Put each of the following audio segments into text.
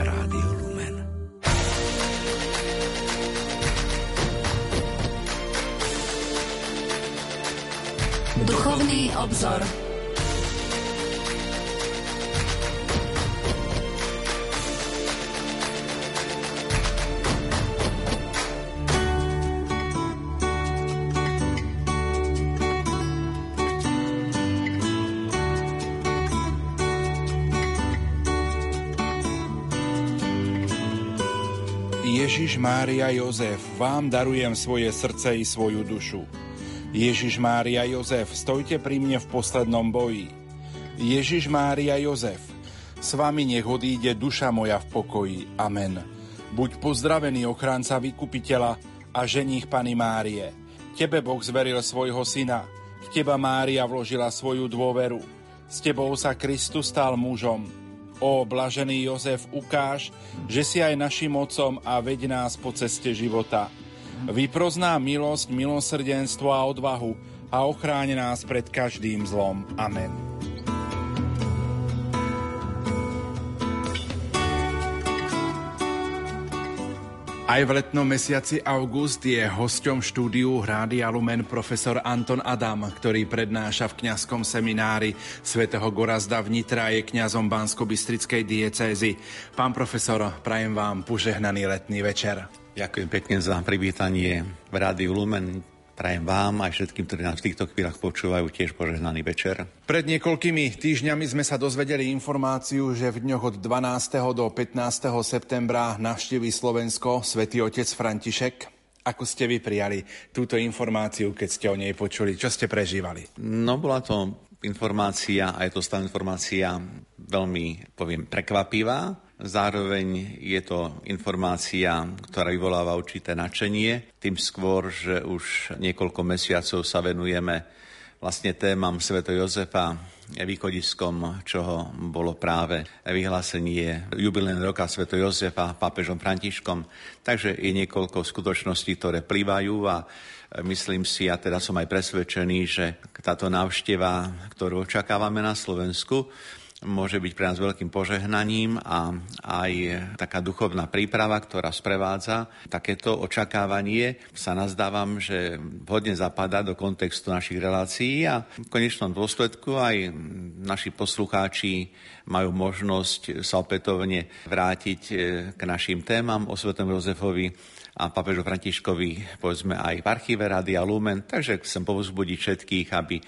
Rádio Lumen. Duchovný obzor. Ježiš, Mária, Jozef, vám darujem svoje srdce i svoju dušu. Ježiš, Mária, Jozef, stojte pri mne v poslednom boji. Ježiš, Mária, Jozef, s vami nech odíde duša moja v pokoji. Amen. Buď pozdravený ochránca vykupiteľa a ženích Pany Márie. Tebe Boh zveril svojho syna, v teba Mária vložila svoju dôveru. S tebou sa Kristus stal mužom, O blažený Jozef, ukáž, že si aj našim mocom a veď nás po ceste života. Vyprozná milosť, milosrdenstvo a odvahu a ochráň nás pred každým zlom. Amen. Aj v letnom mesiaci august je hosťom štúdiu Rádia Lumen profesor Anton Adam, ktorý prednáša v kňazskom seminári svätého Gorazda v Nitra je kňazom Bansko-Bystrickej diecézy. Pán profesor, prajem vám požehnaný letný večer. Ďakujem pekne za privítanie v Rádiu Lumen. Prajem vám aj všetkým, ktorí nás v týchto chvíľach počúvajú, tiež požehnaný večer. Pred niekoľkými týždňami sme sa dozvedeli informáciu, že v dňoch od 12. do 15. septembra navštíví Slovensko svätý otec František. Ako ste vy prijali túto informáciu, keď ste o nej počuli? Čo ste prežívali? No bola to informácia, a je to stále informácia veľmi, poviem, prekvapivá, Zároveň je to informácia, ktorá vyvoláva určité načenie, tým skôr, že už niekoľko mesiacov sa venujeme vlastne témam Sv. Jozefa, východiskom čoho bolo práve vyhlásenie jubilén roka Sv. Jozefa pápežom Františkom. Takže je niekoľko skutočností, ktoré plývajú a myslím si, a teda som aj presvedčený, že táto návšteva, ktorú očakávame na Slovensku, môže byť pre nás veľkým požehnaním a aj taká duchovná príprava, ktorá sprevádza takéto očakávanie, sa nazdávam, že vhodne zapadá do kontextu našich relácií a v konečnom dôsledku aj naši poslucháči majú možnosť sa opätovne vrátiť e, k našim témam o Svetom Jozefovi a papežu Františkovi, povedzme aj v archíve Rádia Lumen. Takže chcem povzbudiť všetkých, aby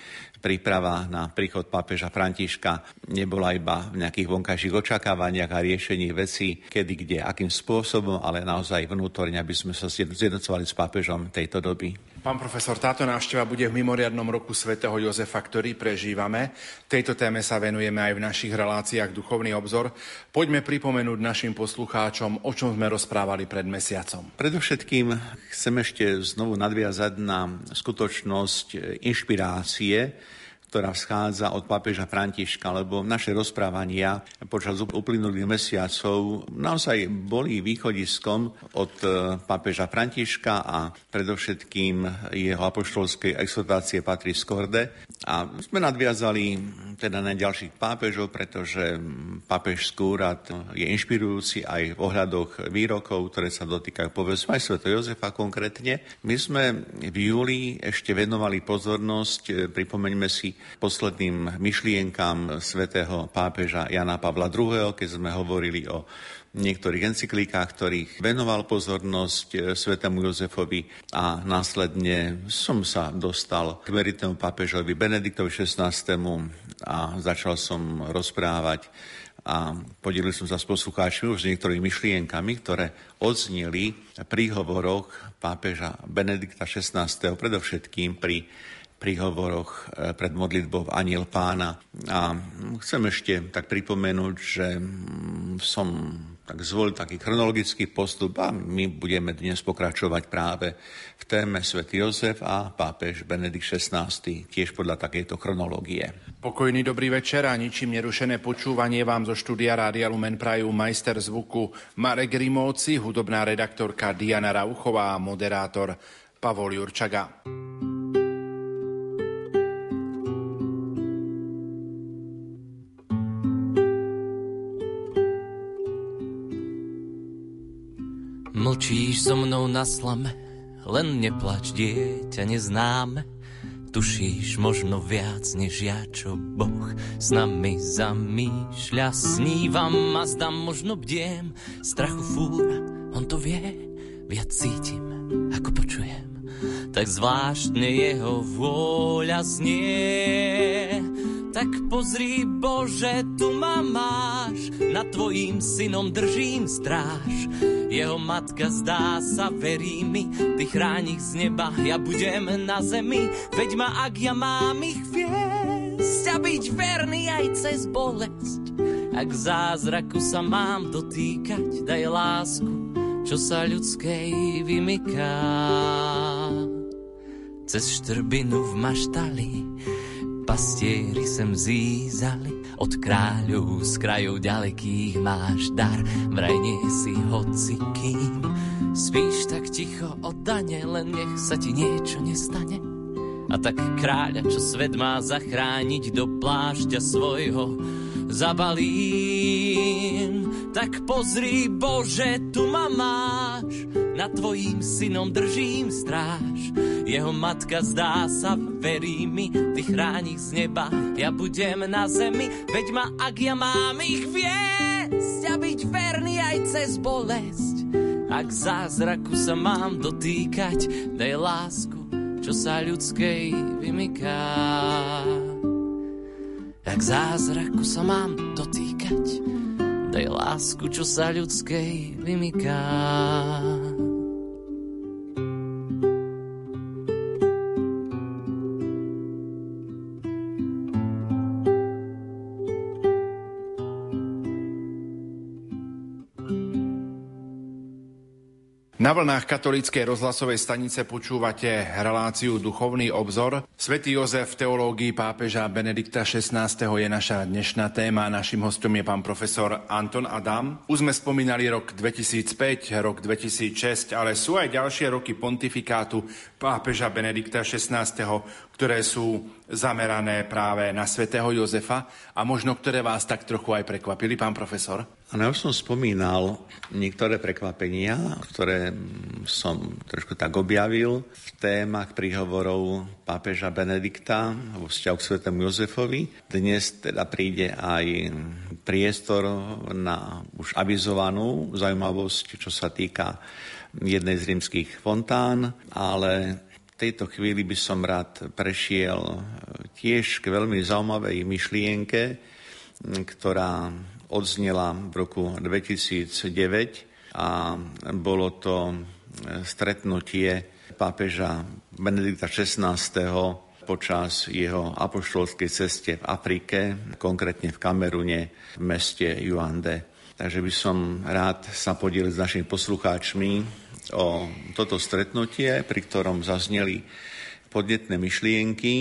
príprava na príchod pápeža Františka nebola iba v nejakých vonkajších očakávaniach a riešení vecí, kedy, kde, akým spôsobom, ale naozaj vnútorne, aby sme sa zjednocovali s pápežom tejto doby. Pán profesor, táto návšteva bude v mimoriadnom roku svätého Jozefa, ktorý prežívame. Tejto téme sa venujeme aj v našich reláciách Duchovný obzor. Poďme pripomenúť našim poslucháčom, o čom sme rozprávali pred mesiacom. Predovšetkým chcem ešte znovu nadviazať na skutočnosť inšpirácie, ktorá schádza od pápeža Františka, lebo naše rozprávania počas uplynulých mesiacov naozaj boli východiskom od e, pápeža Františka a predovšetkým jeho apoštolskej exhortácie Patris Corde. A sme nadviazali teda na ďalších pápežov, pretože pápežský úrad je inšpirujúci aj v ohľadoch výrokov, ktoré sa dotýkajú povedzme aj Sv. Jozefa konkrétne. My sme v júli ešte venovali pozornosť, e, pripomeňme si posledným myšlienkam svätého pápeža Jana Pavla II., keď sme hovorili o niektorých encyklíkach, ktorých venoval pozornosť e, svetému Jozefovi a následne som sa dostal k veritnému pápežovi Benediktovi XVI a začal som rozprávať a podelil som sa s poslucháčmi už s niektorými myšlienkami, ktoré odzneli pri hovoroch pápeža Benedikta XVI. predovšetkým pri príhovoroch e, pred modlitbou Aniel pána. A chcem ešte tak pripomenúť, že mm, som tak zvolil taký chronologický postup a my budeme dnes pokračovať práve v téme Sv. Jozef a pápež Benedikt XVI, tiež podľa takejto chronológie. Pokojný dobrý večer a ničím nerušené počúvanie vám zo štúdia Rádia Lumen prajú majster zvuku Marek Rimovci, hudobná redaktorka Diana Rauchová a moderátor Pavol Jurčaga. Mlčíš so mnou na slame, len neplač, dieťa neznáme. Tušíš možno viac než ja, čo Boh s nami zamýšľa. Snívam a zdám, možno bdiem, strachu fúra, on to vie, viac cítim, ako počujem. Tak zvláštne jeho vôľa znie. Tak pozri Bože, tu ma máš, nad tvojím synom držím stráž. Jeho matka zdá sa, verí mi, ty chráň ich z neba, ja budem na zemi, veď ma, ak ja mám ich viesť a byť verný aj cez bolesť. Ak zázraku sa mám dotýkať, daj lásku, čo sa ľudskej vymyká. Cez štrbinu v maštali pastieri sem zízali, od kráľov z krajov ďalekých máš dar, vraj nie si hoci kým. Spíš tak ticho oddane, len nech sa ti niečo nestane. A tak kráľa, čo svet má zachrániť do plášťa svojho, zabalím. Tak pozri, Bože, tu ma máš, nad tvojím synom držím stráž. Jeho matka zdá sa, verí mi, ty chráni z neba, ja budem na zemi, veď ma, ak ja mám ich viesť a byť verný aj cez bolesť. Ak zázraku sa mám dotýkať, daj lásku, čo sa ľudskej vymyká. Ak zázraku sa mám dotýkať, daj lásku, čo sa ľudskej vymyká. Na vlnách katolíckej rozhlasovej stanice počúvate reláciu Duchovný obzor. Svetý Jozef v teológii pápeža Benedikta XVI. je naša dnešná téma. Našim hostom je pán profesor Anton Adam. Už sme spomínali rok 2005, rok 2006, ale sú aj ďalšie roky pontifikátu pápeža Benedikta XVI, ktoré sú zamerané práve na svätého Jozefa a možno ktoré vás tak trochu aj prekvapili, pán profesor? Ano, ja som spomínal niektoré prekvapenia, ktoré som trošku tak objavil v témach príhovorov pápeža Benedikta vo vzťahu k svetému Jozefovi. Dnes teda príde aj priestor na už avizovanú zaujímavosť, čo sa týka jednej z rímskych fontán, ale v tejto chvíli by som rád prešiel tiež k veľmi zaujímavej myšlienke, ktorá odznela v roku 2009 a bolo to stretnutie pápeža Benedikta XVI počas jeho apoštolskej ceste v Afrike, konkrétne v Kamerune, v meste Juande. Takže by som rád sa podielil s našimi poslucháčmi o toto stretnutie, pri ktorom zazneli podnetné myšlienky.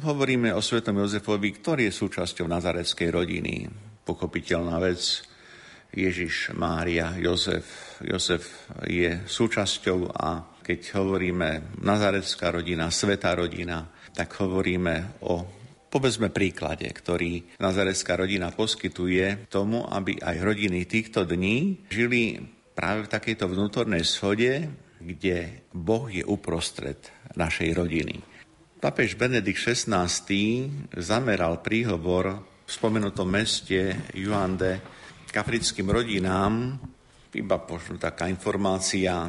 Hovoríme o svetom Jozefovi, ktorý je súčasťou nazareckej rodiny pochopiteľná vec. Ježiš, Mária, Jozef. Jozef je súčasťou a keď hovoríme nazarecká rodina, svetá rodina, tak hovoríme o povedzme príklade, ktorý nazarecká rodina poskytuje tomu, aby aj rodiny týchto dní žili práve v takejto vnútornej schode, kde Boh je uprostred našej rodiny. Papež Benedikt XVI zameral príhovor v spomenutom meste Juande k africkým rodinám. Iba možno taká informácia,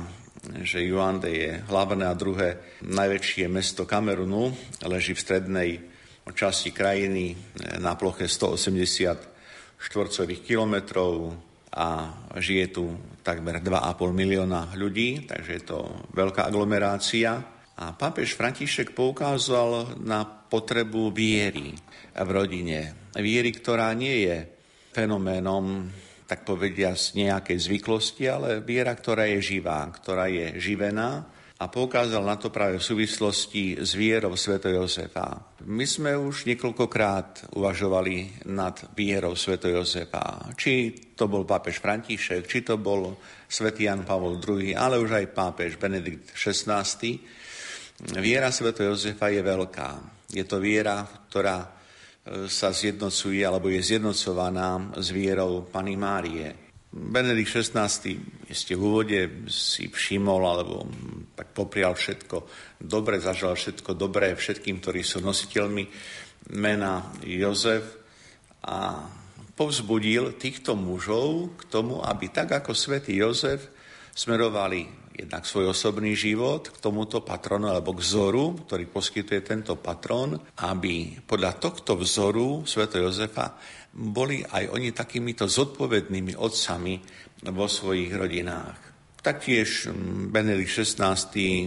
že Juande je hlavné a druhé najväčšie mesto Kamerunu, leží v strednej časti krajiny na ploche 180 štvorcových kilometrov a žije tu takmer 2,5 milióna ľudí, takže je to veľká aglomerácia. A pápež František poukázal na potrebu viery v rodine, viery, ktorá nie je fenoménom, tak povedia, z nejakej zvyklosti, ale viera, ktorá je živá, ktorá je živená a poukázal na to práve v súvislosti s vierou Sv. Jozefa. My sme už niekoľkokrát uvažovali nad vierou Sv. Jozefa. Či to bol pápež František, či to bol Sv. Jan Pavol II, ale už aj pápež Benedikt XVI. Viera Sv. Jozefa je veľká. Je to viera, ktorá sa zjednocuje alebo je zjednocovaná s vierou Pany Márie. Benedikt XVI ste v úvode si všimol alebo tak poprial všetko dobre, zažal všetko dobré všetkým, ktorí sú nositeľmi mena Jozef a povzbudil týchto mužov k tomu, aby tak ako svätý Jozef smerovali jednak svoj osobný život k tomuto patronu alebo k vzoru, ktorý poskytuje tento patron, aby podľa tohto vzoru Sv. Jozefa boli aj oni takýmito zodpovednými otcami vo svojich rodinách. Taktiež mm, Benedikt XVI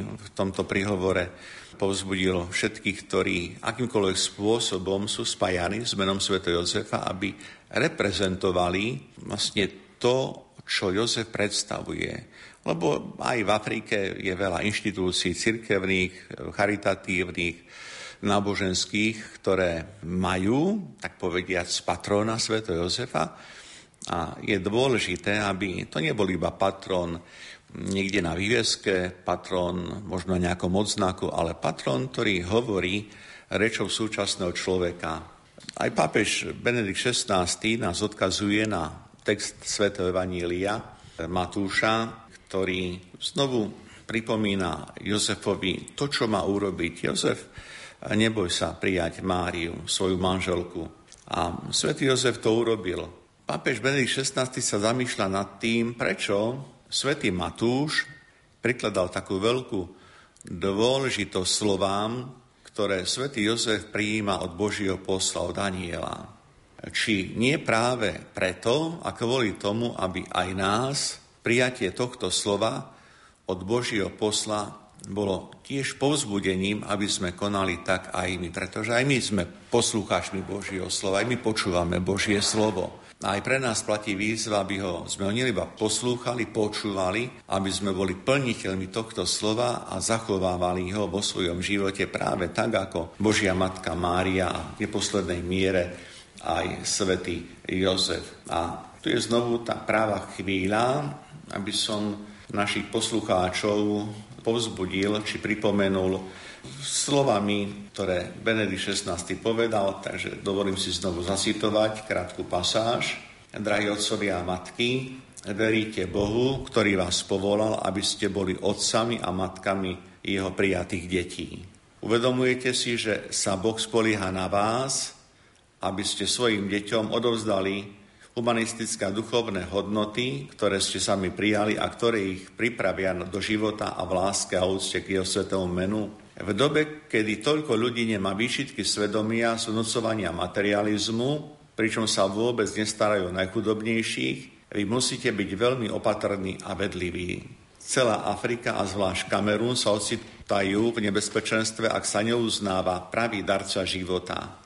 v tomto prihovore povzbudil všetkých, ktorí akýmkoľvek spôsobom sú spájani s menom Sv. Jozefa, aby reprezentovali vlastne to, čo Jozef predstavuje lebo aj v Afrike je veľa inštitúcií cirkevných, charitatívnych, náboženských, ktoré majú, tak povediať, z patrona Sv. Jozefa. A je dôležité, aby to nebol iba patron niekde na výveske, patron možno na nejakom odznaku, ale patron, ktorý hovorí rečou súčasného človeka. Aj pápež Benedikt XVI nás odkazuje na text Sv. Evanília Matúša, ktorý znovu pripomína Jozefovi to, čo má urobiť. Jozef, neboj sa prijať Máriu, svoju manželku. A svätý Jozef to urobil. Pápež Benedikt XVI sa zamýšľa nad tým, prečo svätý Matúš prikladal takú veľkú dôležitosť slovám, ktoré svätý Jozef prijíma od Božieho posla, od Daniela. Či nie práve preto, a kvôli tomu, aby aj nás prijatie tohto slova od Božieho posla bolo tiež povzbudením, aby sme konali tak aj my, pretože aj my sme poslúchačmi Božieho slova, aj my počúvame Božie slovo. A aj pre nás platí výzva, aby ho sme ho iba poslúchali, počúvali, aby sme boli plniteľmi tohto slova a zachovávali ho vo svojom živote práve tak, ako Božia Matka Mária v neposlednej miere aj svätý Jozef. A tu je znovu tá práva chvíľa, aby som našich poslucháčov povzbudil či pripomenul slovami, ktoré Benedikt XVI povedal, takže dovolím si znovu zacitovať krátku pasáž. Drahí otcovia a matky, veríte Bohu, ktorý vás povolal, aby ste boli otcami a matkami jeho prijatých detí. Uvedomujete si, že sa Boh spolieha na vás, aby ste svojim deťom odovzdali humanistické a duchovné hodnoty, ktoré ste sami prijali a ktoré ich pripravia do života a v láske a úcte k jeho svetomu menu. V dobe, kedy toľko ľudí nemá výšitky svedomia, znúcovania materializmu, pričom sa vôbec nestarajú o najchudobnejších, vy musíte byť veľmi opatrní a vedliví. Celá Afrika a zvlášť Kamerún sa ocitajú v nebezpečenstve, ak sa neuznáva pravý darca života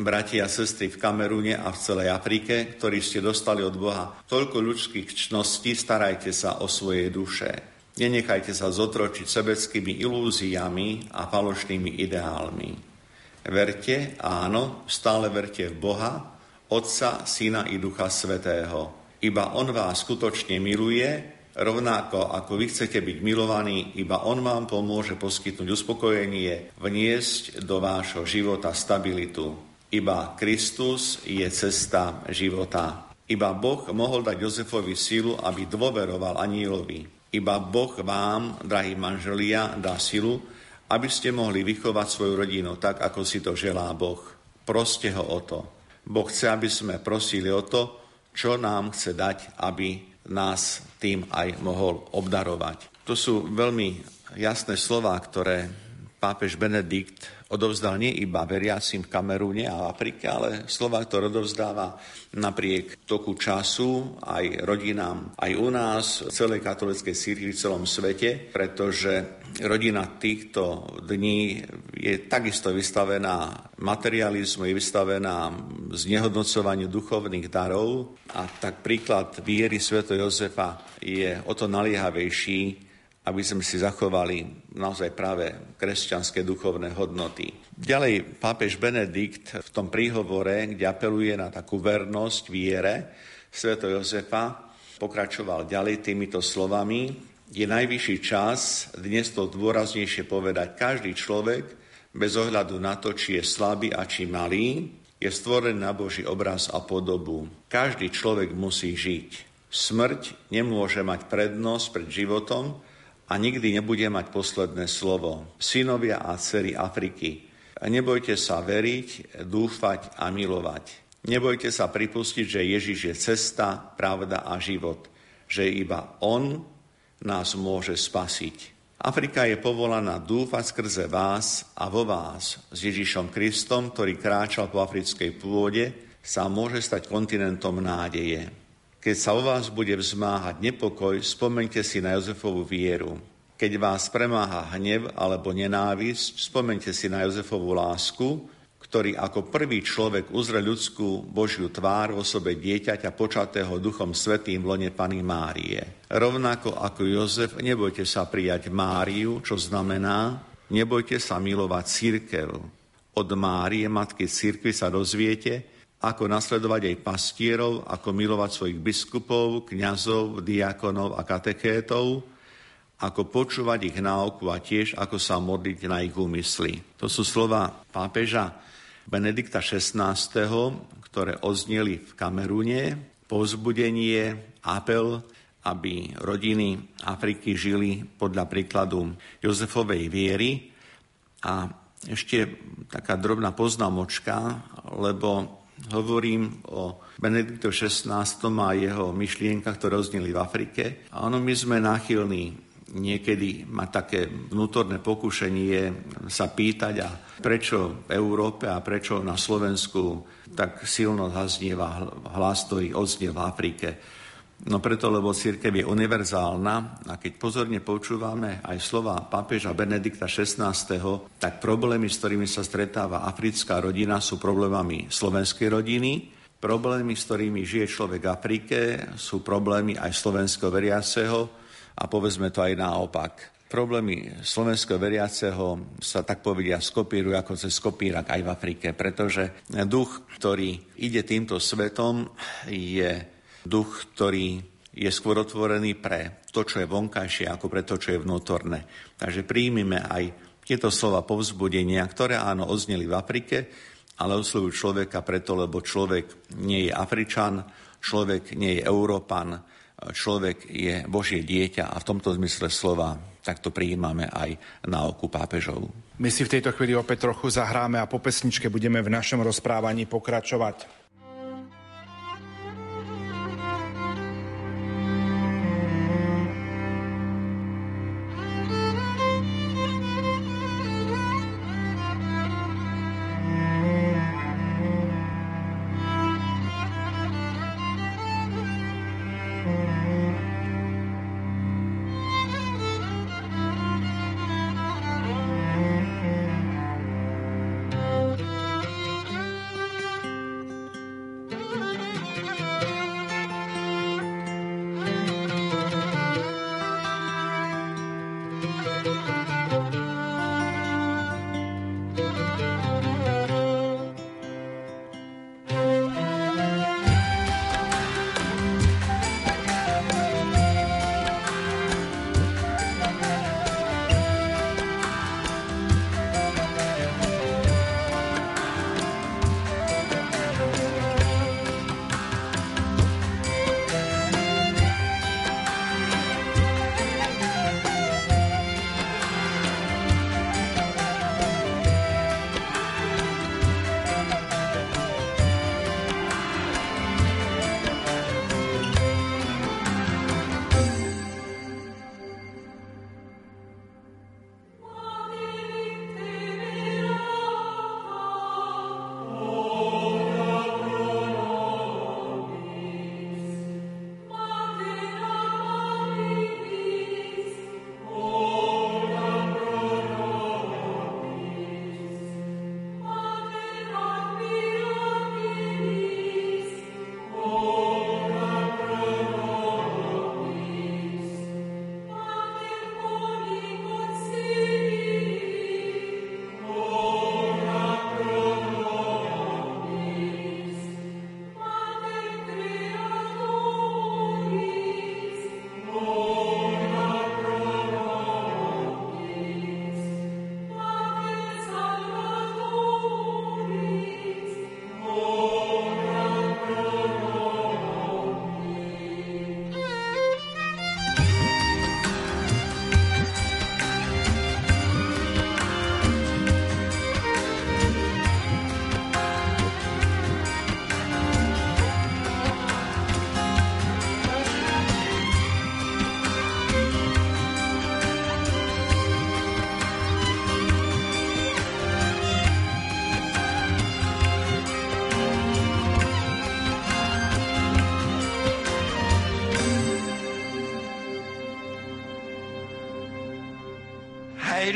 bratia a sestry v Kamerune a v celej Afrike, ktorí ste dostali od Boha toľko ľudských čností, starajte sa o svoje duše. Nenechajte sa zotročiť sebeckými ilúziami a falošnými ideálmi. Verte, áno, stále verte v Boha, Otca, Syna i Ducha Svetého. Iba On vás skutočne miluje, rovnako ako vy chcete byť milovaní, iba On vám pomôže poskytnúť uspokojenie, vniesť do vášho života stabilitu. Iba Kristus je cesta života. Iba Boh mohol dať Jozefovi silu, aby dôveroval anílovi. Iba Boh vám, drahí manželia, dá silu, aby ste mohli vychovať svoju rodinu tak, ako si to želá Boh. Proste ho o to. Boh chce, aby sme prosili o to, čo nám chce dať, aby nás tým aj mohol obdarovať. To sú veľmi jasné slova, ktoré pápež Benedikt odovzdal nie iba veriacim v Kamerúne a Afrike, ale slova, ktoré odovzdáva napriek toku času aj rodinám, aj u nás, v celej katolíckej církvi, v celom svete, pretože rodina týchto dní je takisto vystavená materializmu, je vystavená znehodnocovaniu duchovných darov a tak príklad viery Sv. Jozefa je o to naliehavejší, aby sme si zachovali naozaj práve kresťanské duchovné hodnoty. Ďalej pápež Benedikt v tom príhovore, kde apeluje na takú vernosť viere Sveto Jozefa, pokračoval ďalej týmito slovami. Je najvyšší čas dnes to dôraznejšie povedať. Každý človek, bez ohľadu na to, či je slabý a či malý, je stvorený na Boží obraz a podobu. Každý človek musí žiť. Smrť nemôže mať prednosť pred životom a nikdy nebude mať posledné slovo. Synovia a dcery Afriky, nebojte sa veriť, dúfať a milovať. Nebojte sa pripustiť, že Ježiš je cesta, pravda a život, že iba On nás môže spasiť. Afrika je povolaná dúfať skrze vás a vo vás s Ježišom Kristom, ktorý kráčal po africkej pôde, sa môže stať kontinentom nádeje. Keď sa o vás bude vzmáhať nepokoj, spomente si na Jozefovú vieru. Keď vás premáha hnev alebo nenávisť, spomente si na Jozefovú lásku, ktorý ako prvý človek uzre ľudskú Božiu tvár v osobe dieťaťa počatého Duchom Svetým v lone Pany Márie. Rovnako ako Jozef, nebojte sa prijať Máriu, čo znamená, nebojte sa milovať církev. Od Márie, matky církvy, sa dozviete, ako nasledovať jej pastierov, ako milovať svojich biskupov, kňazov, diakonov a katekétov, ako počúvať ich náuku a tiež ako sa modliť na ich úmysly. To sú slova pápeža Benedikta XVI, ktoré ozneli v Kamerune, povzbudenie, apel, aby rodiny Afriky žili podľa príkladu Jozefovej viery. A ešte taká drobná poznámočka, lebo hovorím o Benedikto XVI a jeho myšlienkach, ktoré ozneli v Afrike. A ono my sme náchylní niekedy má také vnútorné pokušenie sa pýtať, a prečo v Európe a prečo na Slovensku tak silno zaznieva hlas, ktorý odznie v Afrike. No preto, lebo církev je univerzálna a keď pozorne počúvame aj slova pápeža Benedikta XVI, tak problémy, s ktorými sa stretáva africká rodina, sú problémami slovenskej rodiny. Problémy, s ktorými žije človek v Afrike, sú problémy aj slovenského veriaceho, a povedzme to aj naopak. Problémy slovenského veriaceho sa tak povedia skopírujú ako cez kopírak aj v Afrike, pretože duch, ktorý ide týmto svetom, je duch, ktorý je skôr otvorený pre to, čo je vonkajšie, ako pre to, čo je vnútorné. Takže príjmime aj tieto slova povzbudenia, ktoré áno, ozneli v Afrike, ale oslovujú človeka preto, lebo človek nie je Afričan, človek nie je Európan, človek je Božie dieťa a v tomto zmysle slova takto prijímame aj na oku pápežov. My si v tejto chvíli opäť trochu zahráme a po pesničke budeme v našom rozprávaní pokračovať.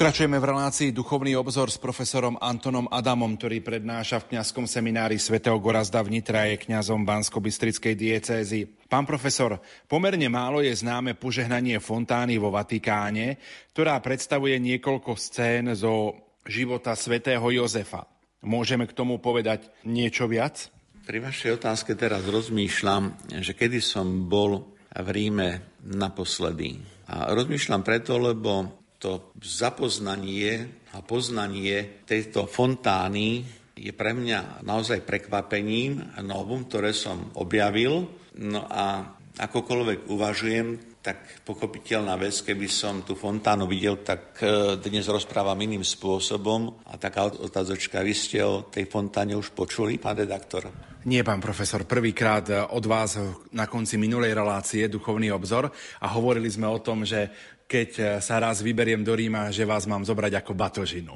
Pokračujeme v relácii Duchovný obzor s profesorom Antonom Adamom, ktorý prednáša v kňazskom seminári svätého Gorazda v Nitra je kňazom Bansko-Bystrickej diecézy. Pán profesor, pomerne málo je známe požehnanie fontány vo Vatikáne, ktorá predstavuje niekoľko scén zo života svätého Jozefa. Môžeme k tomu povedať niečo viac? Pri vašej otázke teraz rozmýšľam, že kedy som bol v Ríme naposledy. A rozmýšľam preto, lebo to zapoznanie a poznanie tejto fontány je pre mňa naozaj prekvapením, novum, ktoré som objavil. No a akokoľvek uvažujem, tak pochopiteľná vec, keby som tú fontánu videl, tak e, dnes rozprávam iným spôsobom. A taká otázočka, vy ste o tej fontáne už počuli, pán redaktor? Nie, pán profesor, prvýkrát e, od vás na konci minulej relácie Duchovný obzor a hovorili sme o tom, že keď eh, sa raz vyberiem do Ríma, že vás mám zobrať ako batožinu.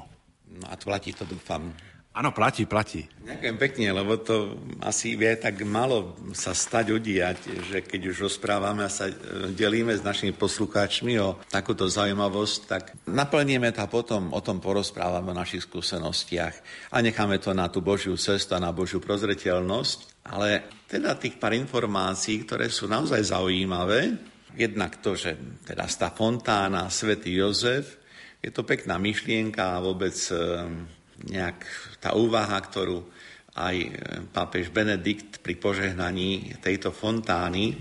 No a platí to, dúfam. Áno, platí, platí. Ďakujem pekne, lebo to asi vie tak malo sa stať udiať, že keď už rozprávame a sa eh, delíme s našimi poslucháčmi o takúto zaujímavosť, tak naplníme to a potom o tom porozprávame o našich skúsenostiach a necháme to na tú Božiu cestu a na Božiu prozreteľnosť. Ale teda tých pár informácií, ktoré sú naozaj zaujímavé, Jednak to, že teda tá fontána, svätý Jozef, je to pekná myšlienka a vôbec e, nejak tá úvaha, ktorú aj e, pápež Benedikt pri požehnaní tejto fontány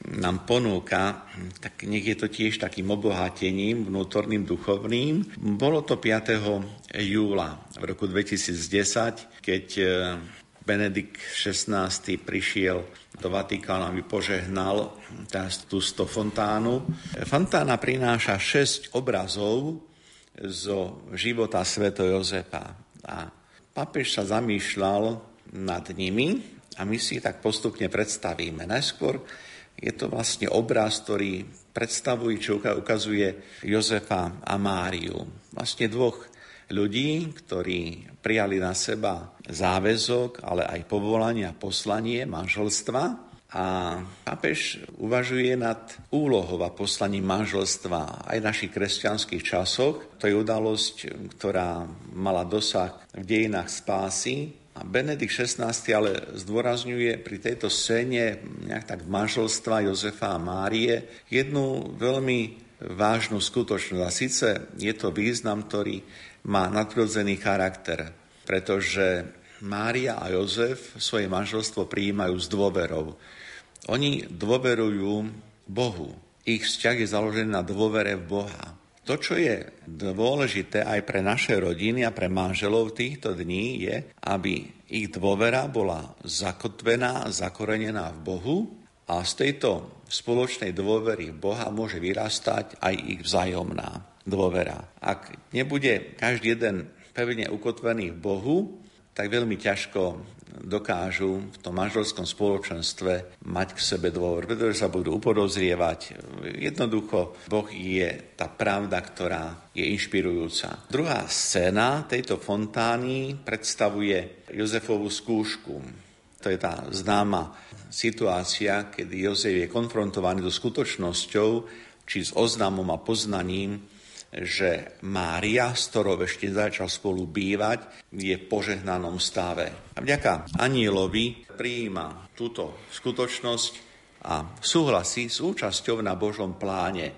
nám ponúka, tak nech je to tiež takým obohatením vnútorným, duchovným. Bolo to 5. júla v roku 2010, keď e, Benedikt XVI prišiel do Vatikánu, aby požehnal túto fontánu. Fontána prináša 6 obrazov zo života Sveto Jozefa. A papež sa zamýšľal nad nimi a my si ich tak postupne predstavíme. Najskôr je to vlastne obraz, ktorý predstavuje, čo ukazuje Jozefa a Máriu. Vlastne dvoch ľudí, ktorí prijali na seba záväzok, ale aj povolanie a poslanie manželstva a pápež uvažuje nad úlohou a poslaním manželstva aj v našich kresťanských časoch. To je udalosť, ktorá mala dosah v dejinách spásy. A Benedikt XVI ale zdôrazňuje pri tejto scéne nejak tak manželstva Jozefa a Márie jednu veľmi vážnu skutočnosť. A síce je to význam, ktorý má nadprirodzený charakter, pretože Mária a Jozef svoje manželstvo prijímajú s dôverou. Oni dôverujú Bohu. Ich vzťah je založený na dôvere v Boha. To, čo je dôležité aj pre naše rodiny a pre manželov týchto dní, je, aby ich dôvera bola zakotvená, zakorenená v Bohu a z tejto spoločnej dôvery Boha môže vyrastať aj ich vzájomná dôvera. Ak nebude každý jeden pevne ukotvený v Bohu, tak veľmi ťažko dokážu v tom manželskom spoločenstve mať k sebe dôvor, pretože sa budú upodozrievať. Jednoducho, Boh je tá pravda, ktorá je inšpirujúca. Druhá scéna tejto fontány predstavuje Jozefovú skúšku. To je tá známa situácia, kedy Jozef je konfrontovaný so skutočnosťou, či s oznamom a poznaním, že Mária, s ktorou ešte začal spolu bývať, je v požehnanom stave. A vďaka anielovi prijíma túto skutočnosť a súhlasí s účasťou na Božom pláne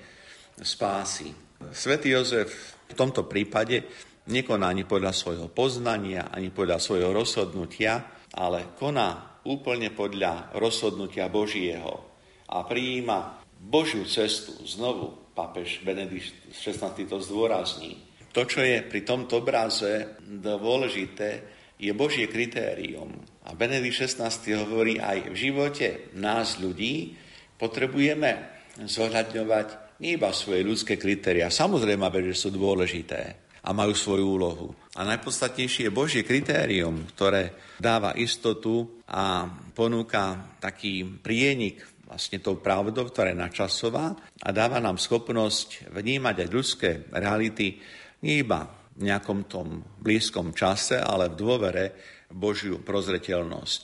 spásy. Svetý Jozef v tomto prípade nekoná ani podľa svojho poznania, ani podľa svojho rozhodnutia, ale koná úplne podľa rozhodnutia Božieho a prijíma Božiu cestu znovu Pápež Benedikt XVI to zdôrazní. To, čo je pri tomto obraze dôležité, je Božie kritérium. A Benedikt XVI hovorí aj v živote nás ľudí potrebujeme zohľadňovať nie iba svoje ľudské kritéria. Samozrejme, že sú dôležité a majú svoju úlohu. A najpodstatnejšie je Božie kritérium, ktoré dáva istotu a ponúka taký prienik vlastne tou pravdou, ktorá je načasová a dáva nám schopnosť vnímať aj ľudské reality nie iba v nejakom tom blízkom čase, ale v dôvere Božiu prozreteľnosť.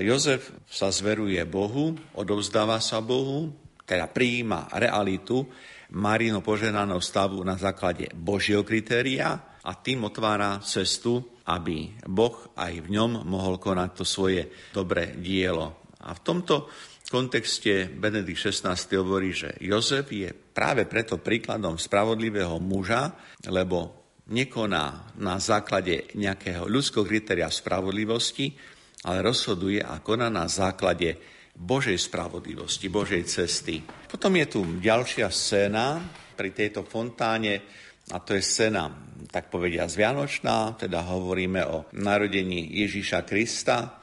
Jozef sa zveruje Bohu, odovzdáva sa Bohu, teda prijíma realitu Marino poženaného stavu na základe Božieho kritéria a tým otvára cestu, aby Boh aj v ňom mohol konať to svoje dobré dielo. A v tomto v kontexte Benedikt XVI hovorí, že Jozef je práve preto príkladom spravodlivého muža, lebo nekoná na základe nejakého ľudského kritéria spravodlivosti, ale rozhoduje a koná na základe Božej spravodlivosti, Božej cesty. Potom je tu ďalšia scéna pri tejto fontáne, a to je scéna, tak povedia, zvianočná, teda hovoríme o narodení Ježíša Krista,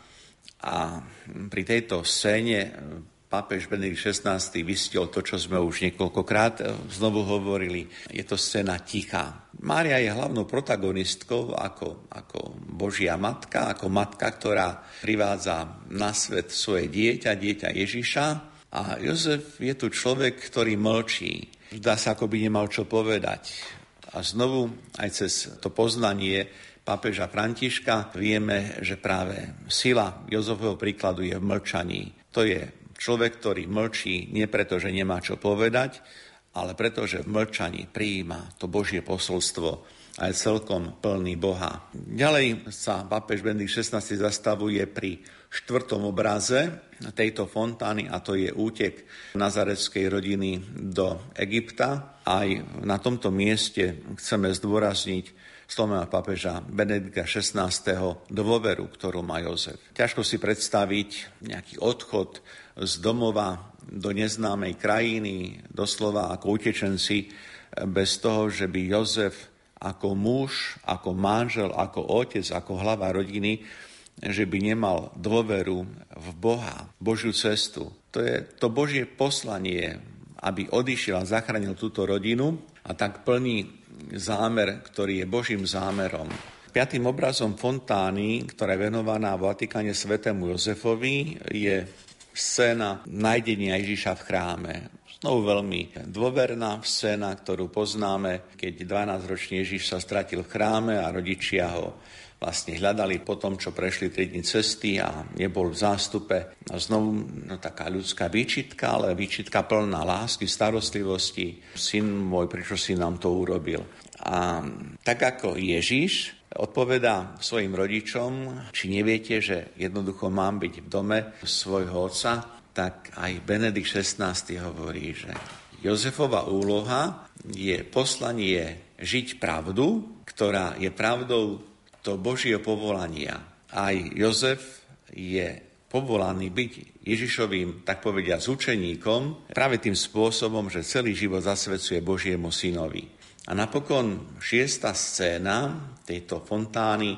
a pri tejto scéne pápež Benedikt XVI vystiel to, čo sme už niekoľkokrát e, znovu hovorili. Je to scéna ticha. Mária je hlavnou protagonistkou ako, ako Božia matka, ako matka, ktorá privádza na svet svoje dieťa, dieťa Ježiša. A Jozef je tu človek, ktorý mlčí. Zdá sa, ako by nemal čo povedať. A znovu aj cez to poznanie pápeža Františka, vieme, že práve sila Jozofového príkladu je v mlčaní. To je človek, ktorý mlčí nie preto, že nemá čo povedať, ale preto, že v mlčaní prijíma to Božie posolstvo a je celkom plný Boha. Ďalej sa pápež Benedikt XVI zastavuje pri štvrtom obraze tejto fontány a to je útek nazareckej rodiny do Egypta. Aj na tomto mieste chceme zdôrazniť slova pápeža Benedika XVI. dôveru, ktorú má Jozef. Ťažko si predstaviť nejaký odchod z domova do neznámej krajiny, doslova ako utečenci, bez toho, že by Jozef ako muž, ako manžel, ako otec, ako hlava rodiny, že by nemal dôveru v Boha, Božiu cestu. To je to Božie poslanie, aby odišiel a zachránil túto rodinu a tak plní zámer, ktorý je Božím zámerom. Piatým obrazom fontány, ktorá je venovaná v Vatikáne svetému Jozefovi, je scéna nájdenia Ježiša v chráme. Znovu veľmi dôverná scéna, ktorú poznáme, keď 12-ročný Ježiš sa stratil v chráme a rodičia ho vlastne hľadali po tom, čo prešli 3 dní cesty a nebol v zástupe. A znovu no, taká ľudská výčitka, ale výčitka plná lásky, starostlivosti. Syn môj, prečo si nám to urobil? A tak ako Ježiš odpovedá svojim rodičom, či neviete, že jednoducho mám byť v dome svojho otca, tak aj Benedikt XVI hovorí, že Jozefova úloha je poslanie žiť pravdu, ktorá je pravdou to Božieho povolania. Aj Jozef je povolaný byť Ježišovým, tak povedia, učeníkom práve tým spôsobom, že celý život zasvedcuje Božiemu synovi. A napokon šiesta scéna tejto fontány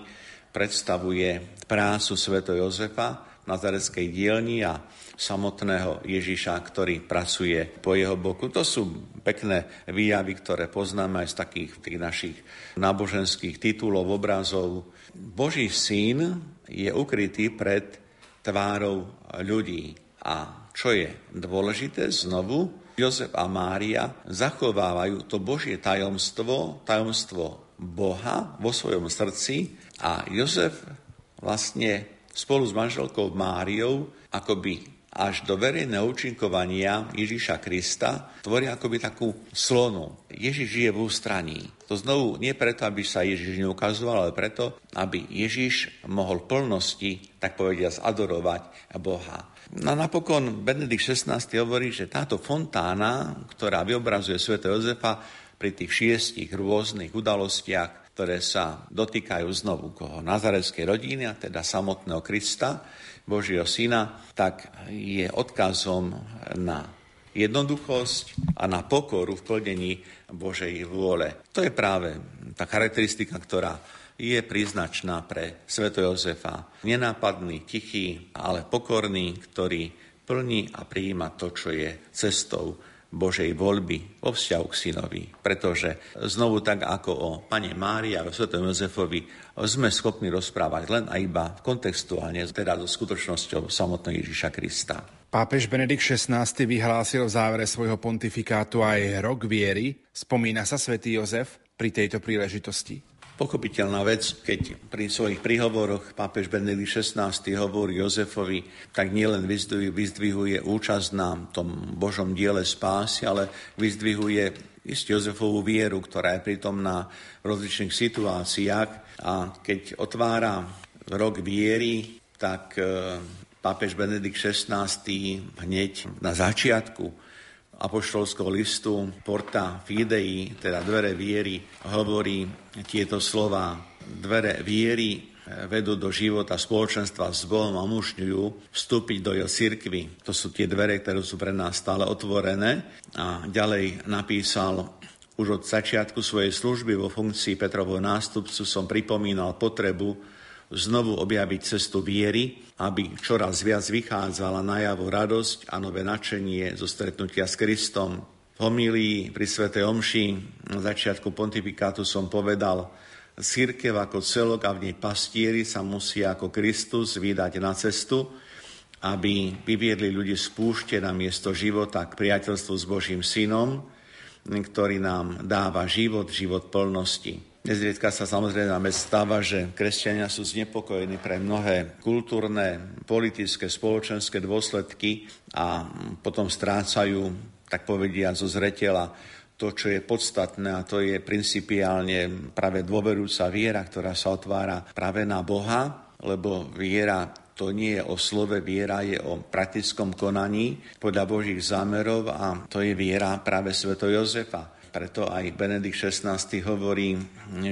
predstavuje prácu sveto Jozefa nazareckej dielni a samotného Ježiša, ktorý pracuje po jeho boku. To sú pekné výjavy, ktoré poznáme aj z takých tých našich náboženských titulov, obrazov. Boží syn je ukrytý pred tvárou ľudí. A čo je dôležité znovu, Jozef a Mária zachovávajú to Božie tajomstvo, tajomstvo Boha vo svojom srdci a Jozef vlastne spolu s manželkou Máriou akoby až do verejného účinkovania Ježíša Krista tvoria akoby takú slonu. Ježiš žije v ústraní. To znovu nie preto, aby sa Ježiš neukazoval, ale preto, aby Ježiš mohol plnosti, tak povediať, adorovať Boha. No a napokon Benedikt XVI hovorí, že táto fontána, ktorá vyobrazuje sv. Jozefa pri tých šiestich rôznych udalostiach, ktoré sa dotýkajú znovu koho nazareckej rodiny, a teda samotného Krista, Božieho syna, tak je odkazom na jednoduchosť a na pokoru v plnení Božej vôle. To je práve tá charakteristika, ktorá je príznačná pre Sveto Jozefa. Nenápadný, tichý, ale pokorný, ktorý plní a prijíma to, čo je cestou Božej voľby vo vzťahu k synovi. Pretože znovu tak ako o Pane Márii a o Svetom Jozefovi sme schopní rozprávať len a iba kontextuálne, teda so skutočnosťou samotného Ježiša Krista. Pápež Benedikt XVI vyhlásil v závere svojho pontifikátu aj rok viery. Spomína sa svätý Jozef pri tejto príležitosti? Pochopiteľná vec, keď pri svojich príhovoroch pápež Benedikt XVI hovorí Jozefovi, tak nielen vyzdvihuje účasť na tom Božom diele spásy, ale vyzdvihuje isté Jozefovú vieru, ktorá je prítomná v rozličných situáciách. A keď otvára rok viery, tak e, pápež Benedikt XVI hneď na začiatku apoštolského listu Porta Fidei, teda dvere viery, hovorí tieto slova. Dvere viery eh, vedú do života spoločenstva s Bohom a umožňujú vstúpiť do jeho cirkvy. To sú tie dvere, ktoré sú pre nás stále otvorené. A ďalej napísal, už od začiatku svojej služby vo funkcii Petrovho nástupcu som pripomínal potrebu znovu objaviť cestu viery, aby čoraz viac vychádzala najavo radosť a nové načenie zo stretnutia s Kristom. V homílii pri Sv. Omši na začiatku pontifikátu som povedal, Církev ako celok a v nej pastieri sa musia ako Kristus vydať na cestu, aby vyviedli ľudí z púšte na miesto života k priateľstvu s Božím synom, ktorý nám dáva život, život plnosti. Nezriedka sa samozrejme stáva, že kresťania sú znepokojení pre mnohé kultúrne, politické, spoločenské dôsledky a potom strácajú, tak povedia, zo zretela to, čo je podstatné a to je principiálne práve dôverujúca viera, ktorá sa otvára práve na Boha, lebo viera to nie je o slove, viera je o praktickom konaní podľa Božích zámerov a to je viera práve sveto Jozefa. Preto aj Benedikt XVI hovorí,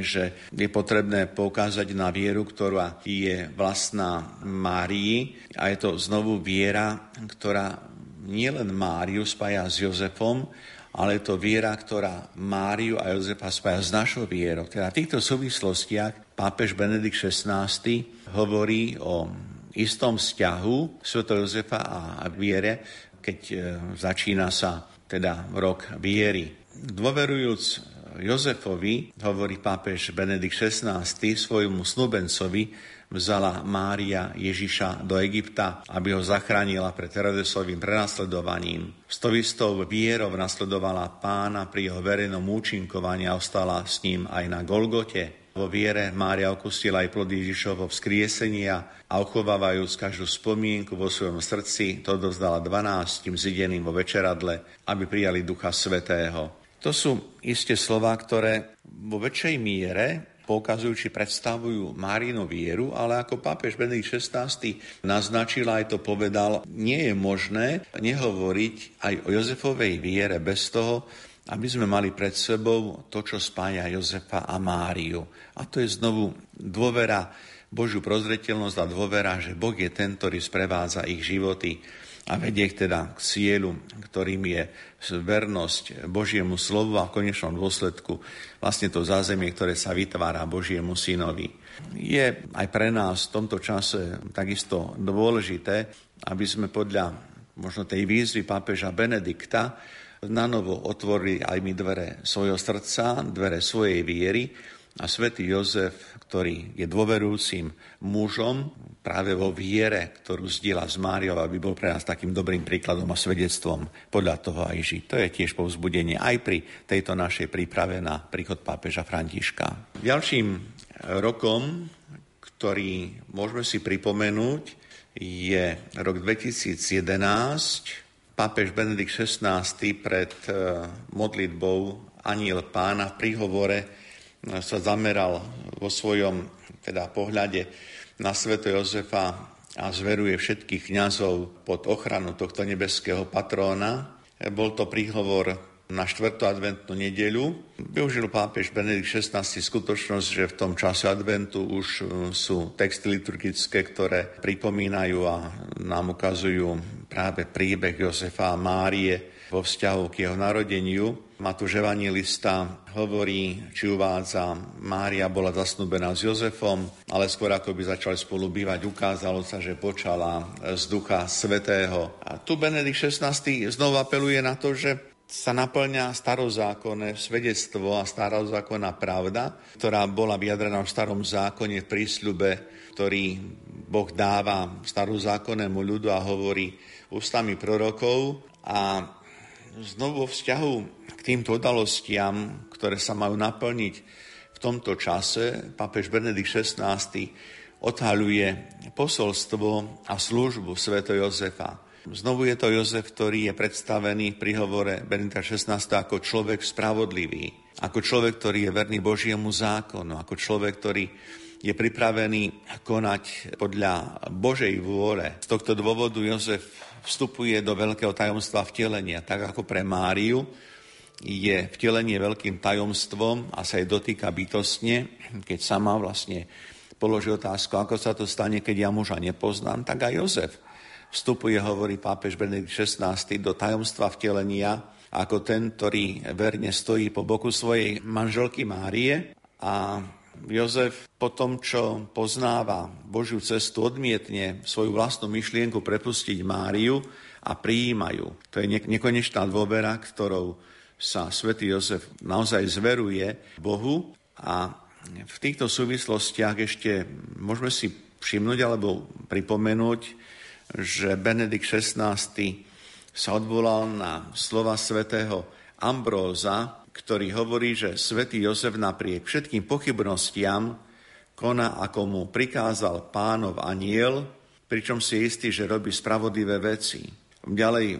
že je potrebné poukázať na vieru, ktorá je vlastná Márii a je to znovu viera, ktorá nielen Máriu spája s Jozefom, ale je to viera, ktorá Máriu a Jozefa spája s našou vierou. Teda v týchto súvislostiach pápež Benedikt XVI hovorí o istom vzťahu Sv. Jozefa a viere, keď e, začína sa teda rok viery. Dôverujúc Jozefovi, hovorí pápež Benedikt XVI, svojmu snubencovi, vzala Mária Ježiša do Egypta, aby ho zachránila pred Herodesovým prenasledovaním. S to istou vierou nasledovala pána pri jeho verejnom účinkovaní a ostala s ním aj na Golgote. Vo viere Mária okustila aj plod Ježišovho vzkriesenia a uchovávajúc každú spomienku vo svojom srdci, to dozdala dvanáctim zideným vo večeradle, aby prijali Ducha Svetého. To sú isté slova, ktoré vo väčšej miere poukazujú či predstavujú Márinu vieru, ale ako pápež Benedikt XVI naznačil aj to povedal, nie je možné nehovoriť aj o Jozefovej viere bez toho, aby sme mali pred sebou to, čo spája Jozefa a Máriu. A to je znovu dôvera, Božiu prozretelnosť a dôvera, že Boh je ten, ktorý sprevádza ich životy a vedie ich teda k cieľu, ktorým je vernosť Božiemu slovu a v konečnom dôsledku vlastne to zázemie, ktoré sa vytvára Božiemu synovi. Je aj pre nás v tomto čase takisto dôležité, aby sme podľa možno tej výzvy pápeža Benedikta na novo otvorili aj my dvere svojho srdca, dvere svojej viery a svätý Jozef, ktorý je dôverujúcim mužom, práve vo viere, ktorú zdieľa s Máriou, aby bol pre nás takým dobrým príkladom a svedectvom podľa toho aj žiť. To je tiež povzbudenie aj pri tejto našej príprave na príchod pápeža Františka. Ďalším rokom, ktorý môžeme si pripomenúť, je rok 2011. Pápež Benedikt XVI pred eh, modlitbou Aniel pána v príhovore sa zameral vo svojom teda pohľade na sveto Jozefa a zveruje všetkých kňazov pod ochranu tohto nebeského patróna. Bol to príhovor na 4. adventnú nedeľu. Využil pápež Benedikt XVI skutočnosť, že v tom čase adventu už e, sú texty liturgické, ktoré pripomínajú a nám ukazujú práve príbeh Jozefa a Márie vo vzťahu k jeho narodeniu. Matúš Evangelista hovorí, či uvádza, Mária bola zasnúbená s Jozefom, ale skôr ako by začali spolu bývať, ukázalo sa, že počala z Ducha Svetého. A tu Benedikt XVI znovu apeluje na to, že sa naplňa starozákonné svedectvo a starozákonná pravda, ktorá bola vyjadrená v starom zákone v prísľube, ktorý Boh dáva starozákonnému ľudu a hovorí ústami prorokov a znovu vo vzťahu k týmto udalostiam, ktoré sa majú naplniť v tomto čase, pápež Benedikt XVI odhaľuje posolstvo a službu Sv. Jozefa. Znovu je to Jozef, ktorý je predstavený pri hovore Benedikta XVI ako človek spravodlivý, ako človek, ktorý je verný Božiemu zákonu, ako človek, ktorý je pripravený konať podľa Božej vôle. Z tohto dôvodu Jozef vstupuje do veľkého tajomstva vtelenia, tak ako pre Máriu je vtelenie veľkým tajomstvom a sa jej dotýka bytostne, keď sama vlastne položí otázku, ako sa to stane, keď ja muža nepoznám, tak aj Jozef vstupuje, hovorí pápež Benedikt XVI, do tajomstva vtelenia ako ten, ktorý verne stojí po boku svojej manželky Márie a Jozef po tom, čo poznáva Božiu cestu, odmietne svoju vlastnú myšlienku prepustiť Máriu a prijímajú. To je nekonečná dôvera, ktorou sa svätý Jozef naozaj zveruje Bohu a v týchto súvislostiach ešte môžeme si všimnúť alebo pripomenúť, že Benedikt XVI sa odvolal na slova svätého Ambróza, ktorý hovorí, že svätý Jozef napriek všetkým pochybnostiam koná, ako mu prikázal pánov aniel, pričom si je istý, že robí spravodlivé veci. Ďalej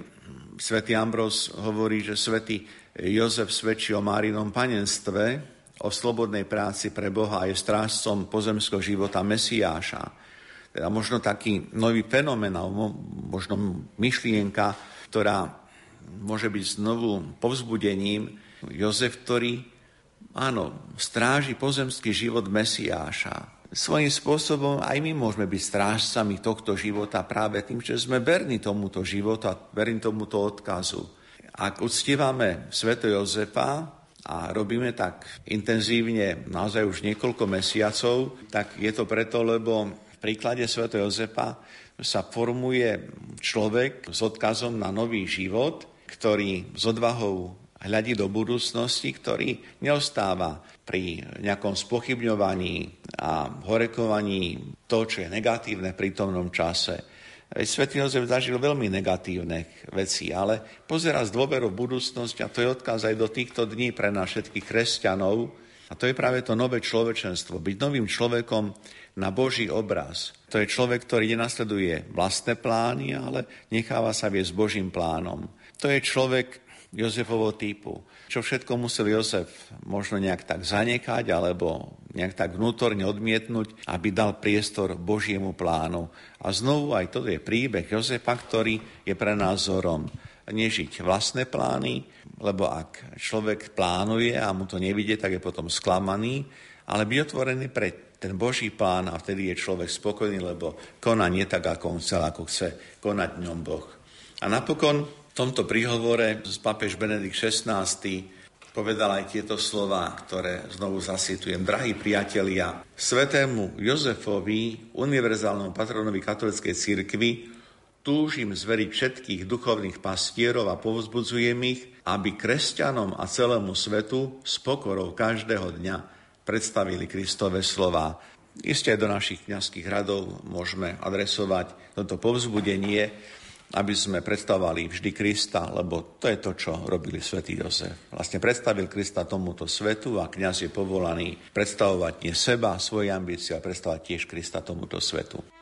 svätý Ambros hovorí, že svätý Jozef svedčí o Márinom panenstve, o slobodnej práci pre Boha a je strážcom pozemského života Mesiáša. Teda možno taký nový fenomén, možno myšlienka, ktorá môže byť znovu povzbudením Jozef, ktorý, áno, stráži pozemský život Mesiáša. Svojím spôsobom aj my môžeme byť strážcami tohto života práve tým, že sme verní tomuto životu a verní tomuto odkazu. Ak uctívame sveto Jozefa a robíme tak intenzívne naozaj už niekoľko mesiacov, tak je to preto, lebo v príklade sveto Jozefa sa formuje človek s odkazom na nový život, ktorý s odvahou hľadí do budúcnosti, ktorý neostáva pri nejakom spochybňovaní a horekovaní to, čo je negatívne v prítomnom čase. Veď svätý Jozef zažil veľmi negatívne veci, ale pozera z dôveru v budúcnosť a to je odkaz aj do týchto dní pre nás všetkých kresťanov. A to je práve to nové človečenstvo. Byť novým človekom na Boží obraz. To je človek, ktorý nenasleduje vlastné plány, ale necháva sa viesť Božím plánom. To je človek, Jozefovo typu. Čo všetko musel Jozef možno nejak tak zanekať alebo nejak tak vnútorne odmietnúť, aby dal priestor Božiemu plánu. A znovu aj to je príbeh Jozefa, ktorý je pre nás vzorom. Nežiť vlastné plány, lebo ak človek plánuje a mu to nevidie, tak je potom sklamaný, ale byť otvorený pre ten Boží plán a vtedy je človek spokojný, lebo koná nie tak, ako on chcel, ako chce konať ňom Boh. A napokon v tomto príhovore z papež Benedikt XVI povedal aj tieto slova, ktoré znovu zasitujem. Drahí priatelia, svetému Jozefovi, univerzálnemu patronovi katolíckej cirkvi, túžim zveriť všetkých duchovných pastierov a povzbudzujem ich, aby kresťanom a celému svetu s pokorou každého dňa predstavili Kristove slova. Isté aj do našich kniazských radov môžeme adresovať toto povzbudenie, aby sme predstavovali vždy Krista, lebo to je to, čo robili svätý Jozef. Vlastne predstavil Krista tomuto svetu a kňaz je povolaný predstavovať nie seba, svoje ambície, ale predstavovať tiež Krista tomuto svetu.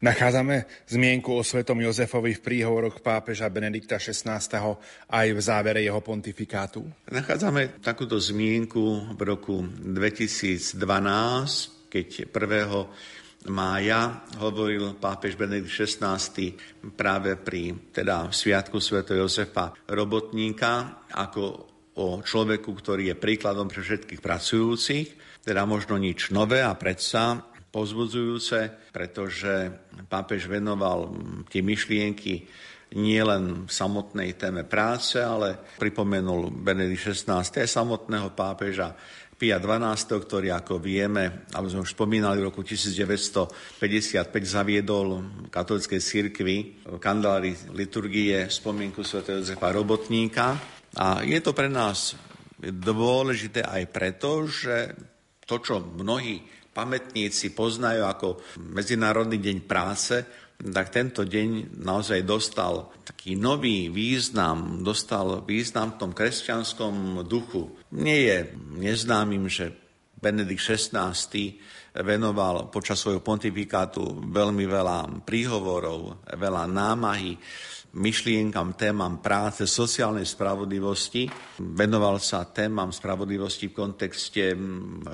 Nachádzame zmienku o svetom Jozefovi v príhovoroch pápeža Benedikta XVI. aj v závere jeho pontifikátu? Nachádzame takúto zmienku v roku 2012, keď 1. mája hovoril pápež Benedikt XVI práve pri teda Sviatku sv. Jozefa Robotníka ako o človeku, ktorý je príkladom pre všetkých pracujúcich, teda možno nič nové a predsa pozbudzujúce, pretože pápež venoval tie myšlienky nielen samotnej téme práce, ale pripomenul Benedikt XVI. aj samotného pápeža Pia XII., ktorý, ako vieme, alebo sme už spomínali, v roku 1955 zaviedol v katolickej cirkvi kandelári liturgie spomienku sv. Jozefa Robotníka. A je to pre nás dôležité aj preto, že to, čo mnohí pamätníci poznajú ako Medzinárodný deň práce, tak tento deň naozaj dostal taký nový význam, dostal význam v tom kresťanskom duchu. Nie je neznámym, že Benedikt XVI venoval počas svojho pontifikátu veľmi veľa príhovorov, veľa námahy myšlienkam, témam práce, sociálnej spravodlivosti. Venoval sa témam spravodlivosti v kontexte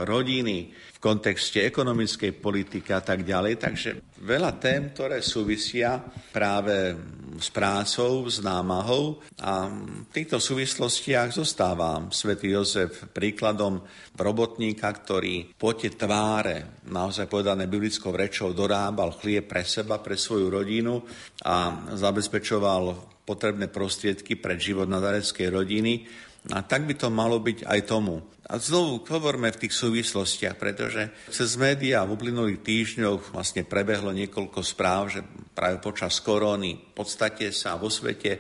rodiny, v kontexte ekonomickej politiky a tak ďalej. Takže veľa tém, ktoré súvisia práve s prácou, s námahou a v týchto súvislostiach zostáva svätý Jozef príkladom robotníka, ktorý po tie tváre, naozaj povedané biblickou rečou, dorábal chlieb pre seba, pre svoju rodinu a zabezpečoval potrebné prostriedky pre život nadareckej rodiny a tak by to malo byť aj tomu. A znovu hovoríme v tých súvislostiach, pretože cez médiá v uplynulých týždňoch vlastne prebehlo niekoľko správ, že práve počas koróny v podstate sa vo svete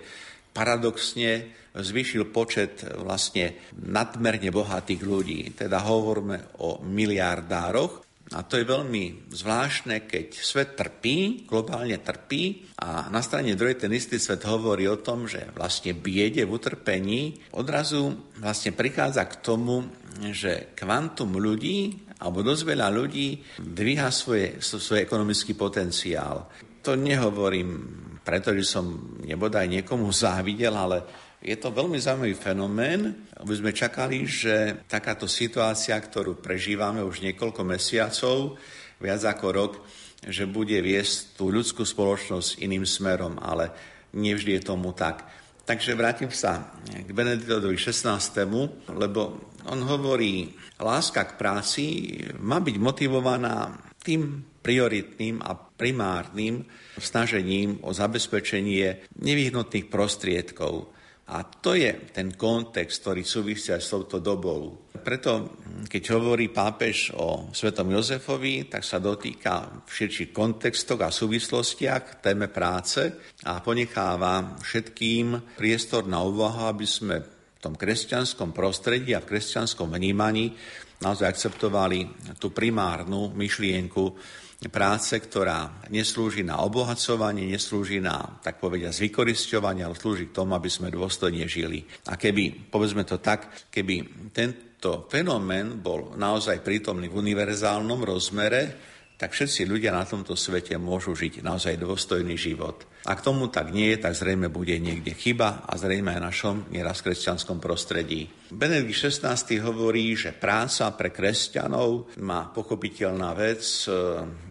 paradoxne zvýšil počet vlastne nadmerne bohatých ľudí. Teda hovoríme o miliardároch, a to je veľmi zvláštne, keď svet trpí, globálne trpí a na strane druhej ten istý svet hovorí o tom, že vlastne biede v utrpení odrazu vlastne prichádza k tomu, že kvantum ľudí alebo dosť veľa ľudí dvíha svoje, svoj ekonomický potenciál. To nehovorím preto, že som nebodaj niekomu závidel, ale je to veľmi zaujímavý fenomén. My sme čakali, že takáto situácia, ktorú prežívame už niekoľko mesiacov, viac ako rok, že bude viesť tú ľudskú spoločnosť iným smerom, ale nevždy je tomu tak. Takže vrátim sa k Benediktovi 16., lebo on hovorí, láska k práci má byť motivovaná tým prioritným a primárnym snažením o zabezpečenie nevyhnutných prostriedkov. A to je ten kontext, ktorý súvisia s touto dobou. Preto, keď hovorí pápež o svetom Jozefovi, tak sa dotýka v širších kontextoch a súvislostiach téme práce a ponecháva všetkým priestor na úvahu, aby sme v tom kresťanskom prostredí a v kresťanskom vnímaní naozaj akceptovali tú primárnu myšlienku práce, ktorá neslúži na obohacovanie, neslúži na, tak povediať, vykoristovanie, ale slúži k tomu, aby sme dôstojne žili. A keby, povedzme to tak, keby tento fenomén bol naozaj prítomný v univerzálnom rozmere, tak všetci ľudia na tomto svete môžu žiť naozaj dôstojný život. Ak tomu tak nie je, tak zrejme bude niekde chyba a zrejme aj našom nieraz kresťanskom prostredí. Benedikt XVI hovorí, že práca pre kresťanov má pochopiteľná vec, e,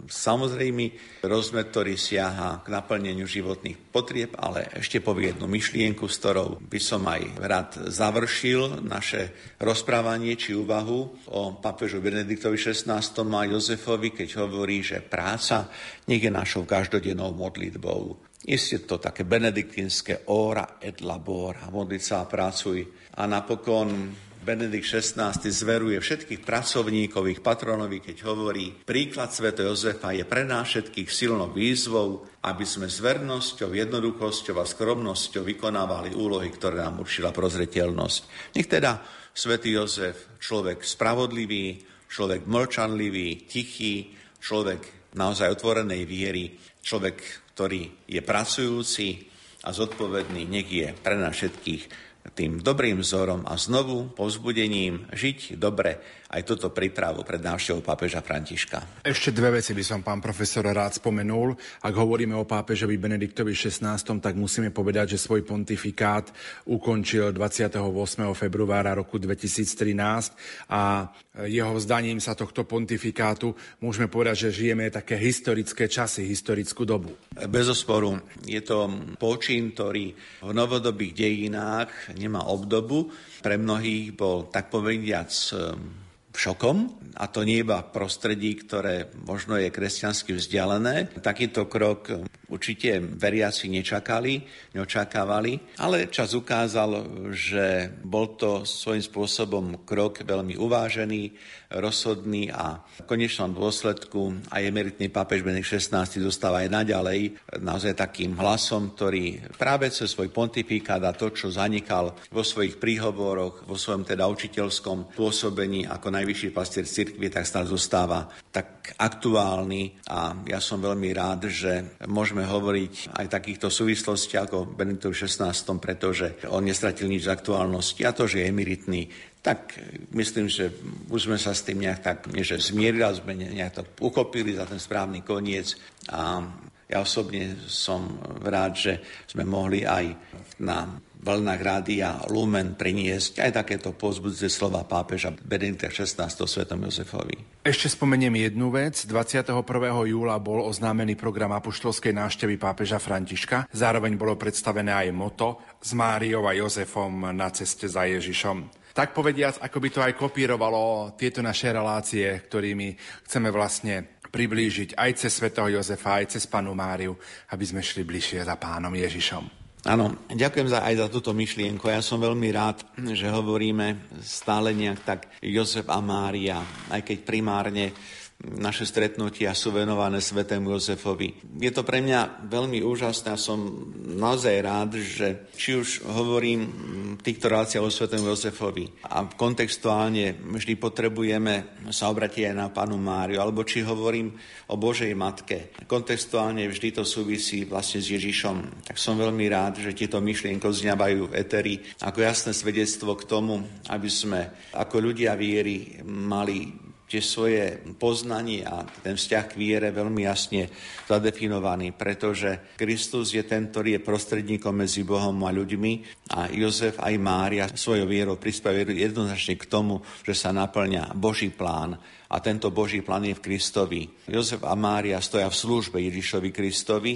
samozrejme rozmer, ktorý siaha k naplneniu životných potrieb, ale ešte povie jednu myšlienku, s ktorou by som aj rád završil naše rozprávanie či úvahu o papežu Benediktovi XVI a Jozefovi, keď hovorí, že práca nech je našou každodennou modlitbou. Isté to také benediktínske ora et labora, modliť sa a pracuj. A napokon Benedikt XVI zveruje všetkých pracovníkov, ich patronovi, keď hovorí, príklad Sv. Jozefa je pre nás všetkých silnou výzvou, aby sme s vernosťou, jednoduchosťou a skromnosťou vykonávali úlohy, ktoré nám určila prozreteľnosť. Nech teda Sv. Jozef, človek spravodlivý, človek mlčanlivý, tichý, človek naozaj otvorenej viery, človek ktorý je pracujúci a zodpovedný, nech je pre nás všetkých tým dobrým vzorom a znovu povzbudením žiť dobre aj toto prípravu pred návštevou pápeža Františka. Ešte dve veci by som, pán profesor, rád spomenul. Ak hovoríme o pápežovi Benediktovi XVI, tak musíme povedať, že svoj pontifikát ukončil 28. februára roku 2013 a jeho vzdaním sa tohto pontifikátu môžeme povedať, že žijeme také historické časy, historickú dobu. Bez osporu je to počín, ktorý v novodobých dejinách nemá obdobu. Pre mnohých bol tak povediac šokom, a to nie iba v prostredí, ktoré možno je kresťansky vzdialené. Takýto krok určite veriaci nečakali, neočakávali, ale čas ukázal, že bol to svojím spôsobom krok veľmi uvážený, rozhodný a v konečnom dôsledku aj emeritný pápež Benedikt XVI zostáva aj naďalej naozaj takým hlasom, ktorý práve cez svoj pontifikát a to, čo zanikal vo svojich príhovoroch, vo svojom teda učiteľskom pôsobení ako najvyšší pastier cirkvi, tak stále zostáva tak aktuálny. A ja som veľmi rád, že môžeme hovoriť aj takýchto súvislostí ako Benediktovi XVI, pretože on nestratil nič z aktuálnosti. A to, že je emeritný, tak myslím, že už sme sa s tým nejak tak, že zmierili, sme nejak to uchopili za ten správny koniec a ja osobne som rád, že sme mohli aj na vlnách rádia Lumen priniesť aj takéto pozbudzujúce slova pápeža Benedikta XVI. svetom Jozefovi. Ešte spomeniem jednu vec. 21. júla bol oznámený program apoštolskej návštevy pápeža Františka. Zároveň bolo predstavené aj moto s Máriou a Jozefom na ceste za Ježišom tak povediac, ako by to aj kopírovalo tieto naše relácie, ktorými chceme vlastne priblížiť aj cez svätého Jozefa, aj cez panu Máriu, aby sme šli bližšie za pánom Ježišom. Áno, ďakujem za, aj za túto myšlienku. Ja som veľmi rád, že hovoríme stále nejak tak Jozef a Mária, aj keď primárne naše stretnutia sú venované svetému Jozefovi. Je to pre mňa veľmi úžasné a som naozaj rád, že či už hovorím týchto reláciách o svetému Jozefovi a kontextuálne vždy potrebujeme sa obratiť aj na panu Máriu, alebo či hovorím o Božej Matke. Kontextuálne vždy to súvisí vlastne s Ježišom. Tak som veľmi rád, že tieto myšlienky zňavajú v eteri ako jasné svedectvo k tomu, aby sme ako ľudia viery mali tie svoje poznanie a ten vzťah k viere veľmi jasne zadefinovaný, pretože Kristus je ten, ktorý je prostredníkom medzi Bohom a ľuďmi a Jozef aj Mária svojou vierou prispievajú jednoznačne k tomu, že sa naplňa Boží plán a tento Boží plán je v Kristovi. Jozef a Mária stoja v službe Ježišovi Kristovi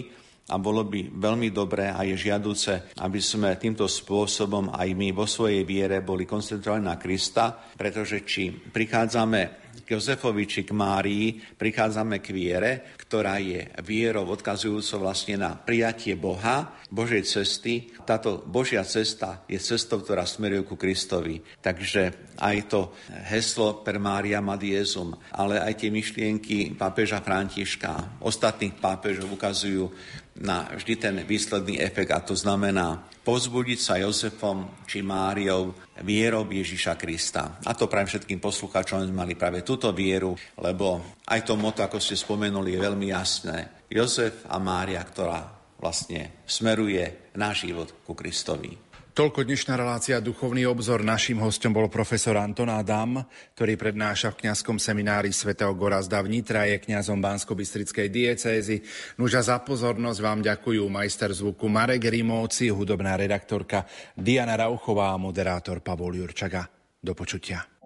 a bolo by veľmi dobré a je žiaduce, aby sme týmto spôsobom aj my vo svojej viere boli koncentrovaní na Krista, pretože či prichádzame Jozefovi či k Márii prichádzame k viere, ktorá je vierou odkazujúcou vlastne na prijatie Boha, Božej cesty. Táto Božia cesta je cestou, ktorá smeruje ku Kristovi. Takže aj to heslo per Mária Madiezum, ale aj tie myšlienky pápeža Františka, ostatných pápežov ukazujú na vždy ten výsledný efekt a to znamená povzbudiť sa Jozefom či Máriou vierou Ježiša Krista. A to pre všetkým poslucháčom mali práve túto vieru, lebo aj to moto, ako ste spomenuli, je veľmi jasné. Jozef a Mária, ktorá vlastne smeruje náš život ku Kristovi. Toľko dnešná relácia Duchovný obzor. Naším hostom bol profesor Anton Adam, ktorý prednáša v kňazskom seminári svätého Gorazda v Nitra, je kňazom Bansko-Bystrickej diecézy. Nuža za pozornosť vám ďakujú majster zvuku Marek Rimóci, hudobná redaktorka Diana Rauchová a moderátor Pavol Jurčaga. Do počutia.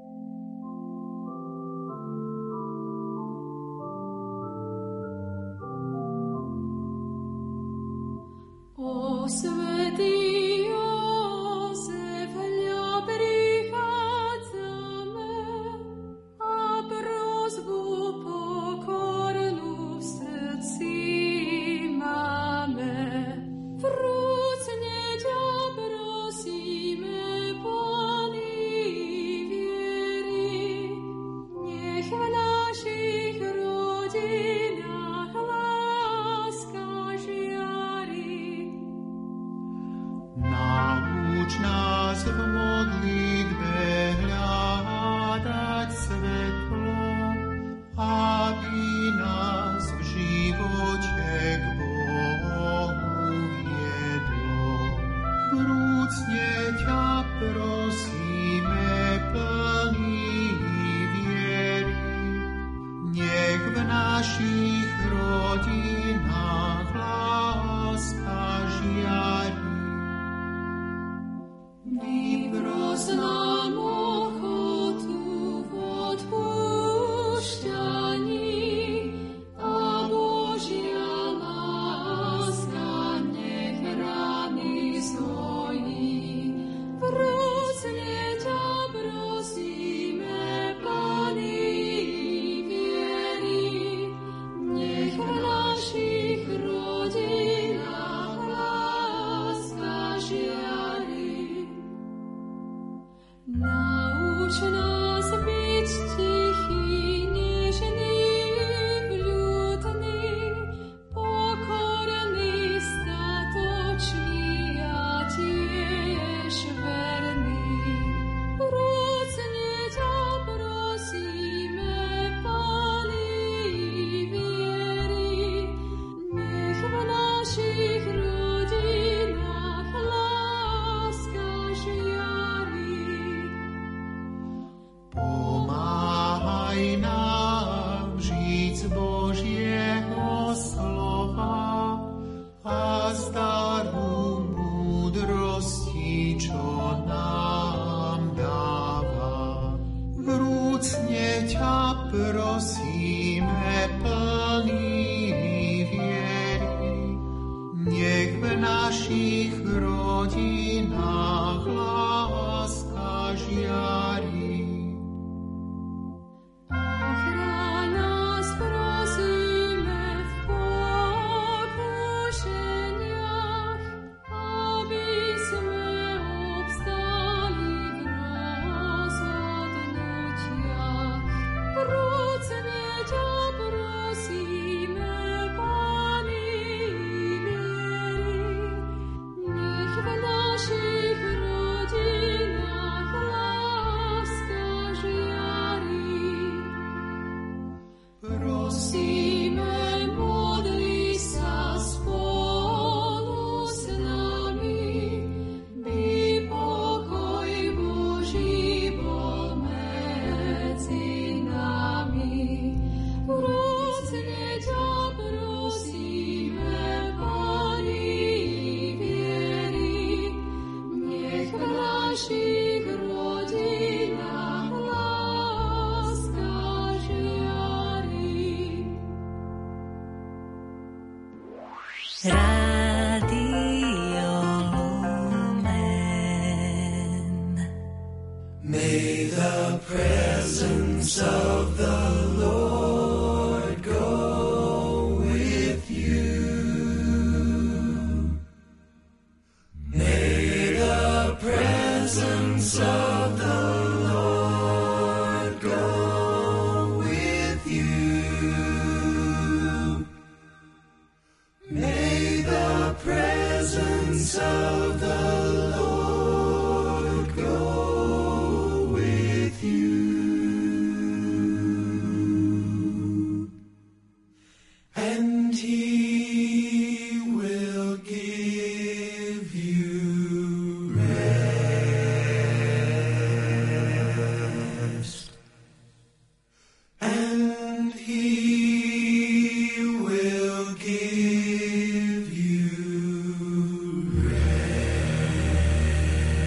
Jerusalem.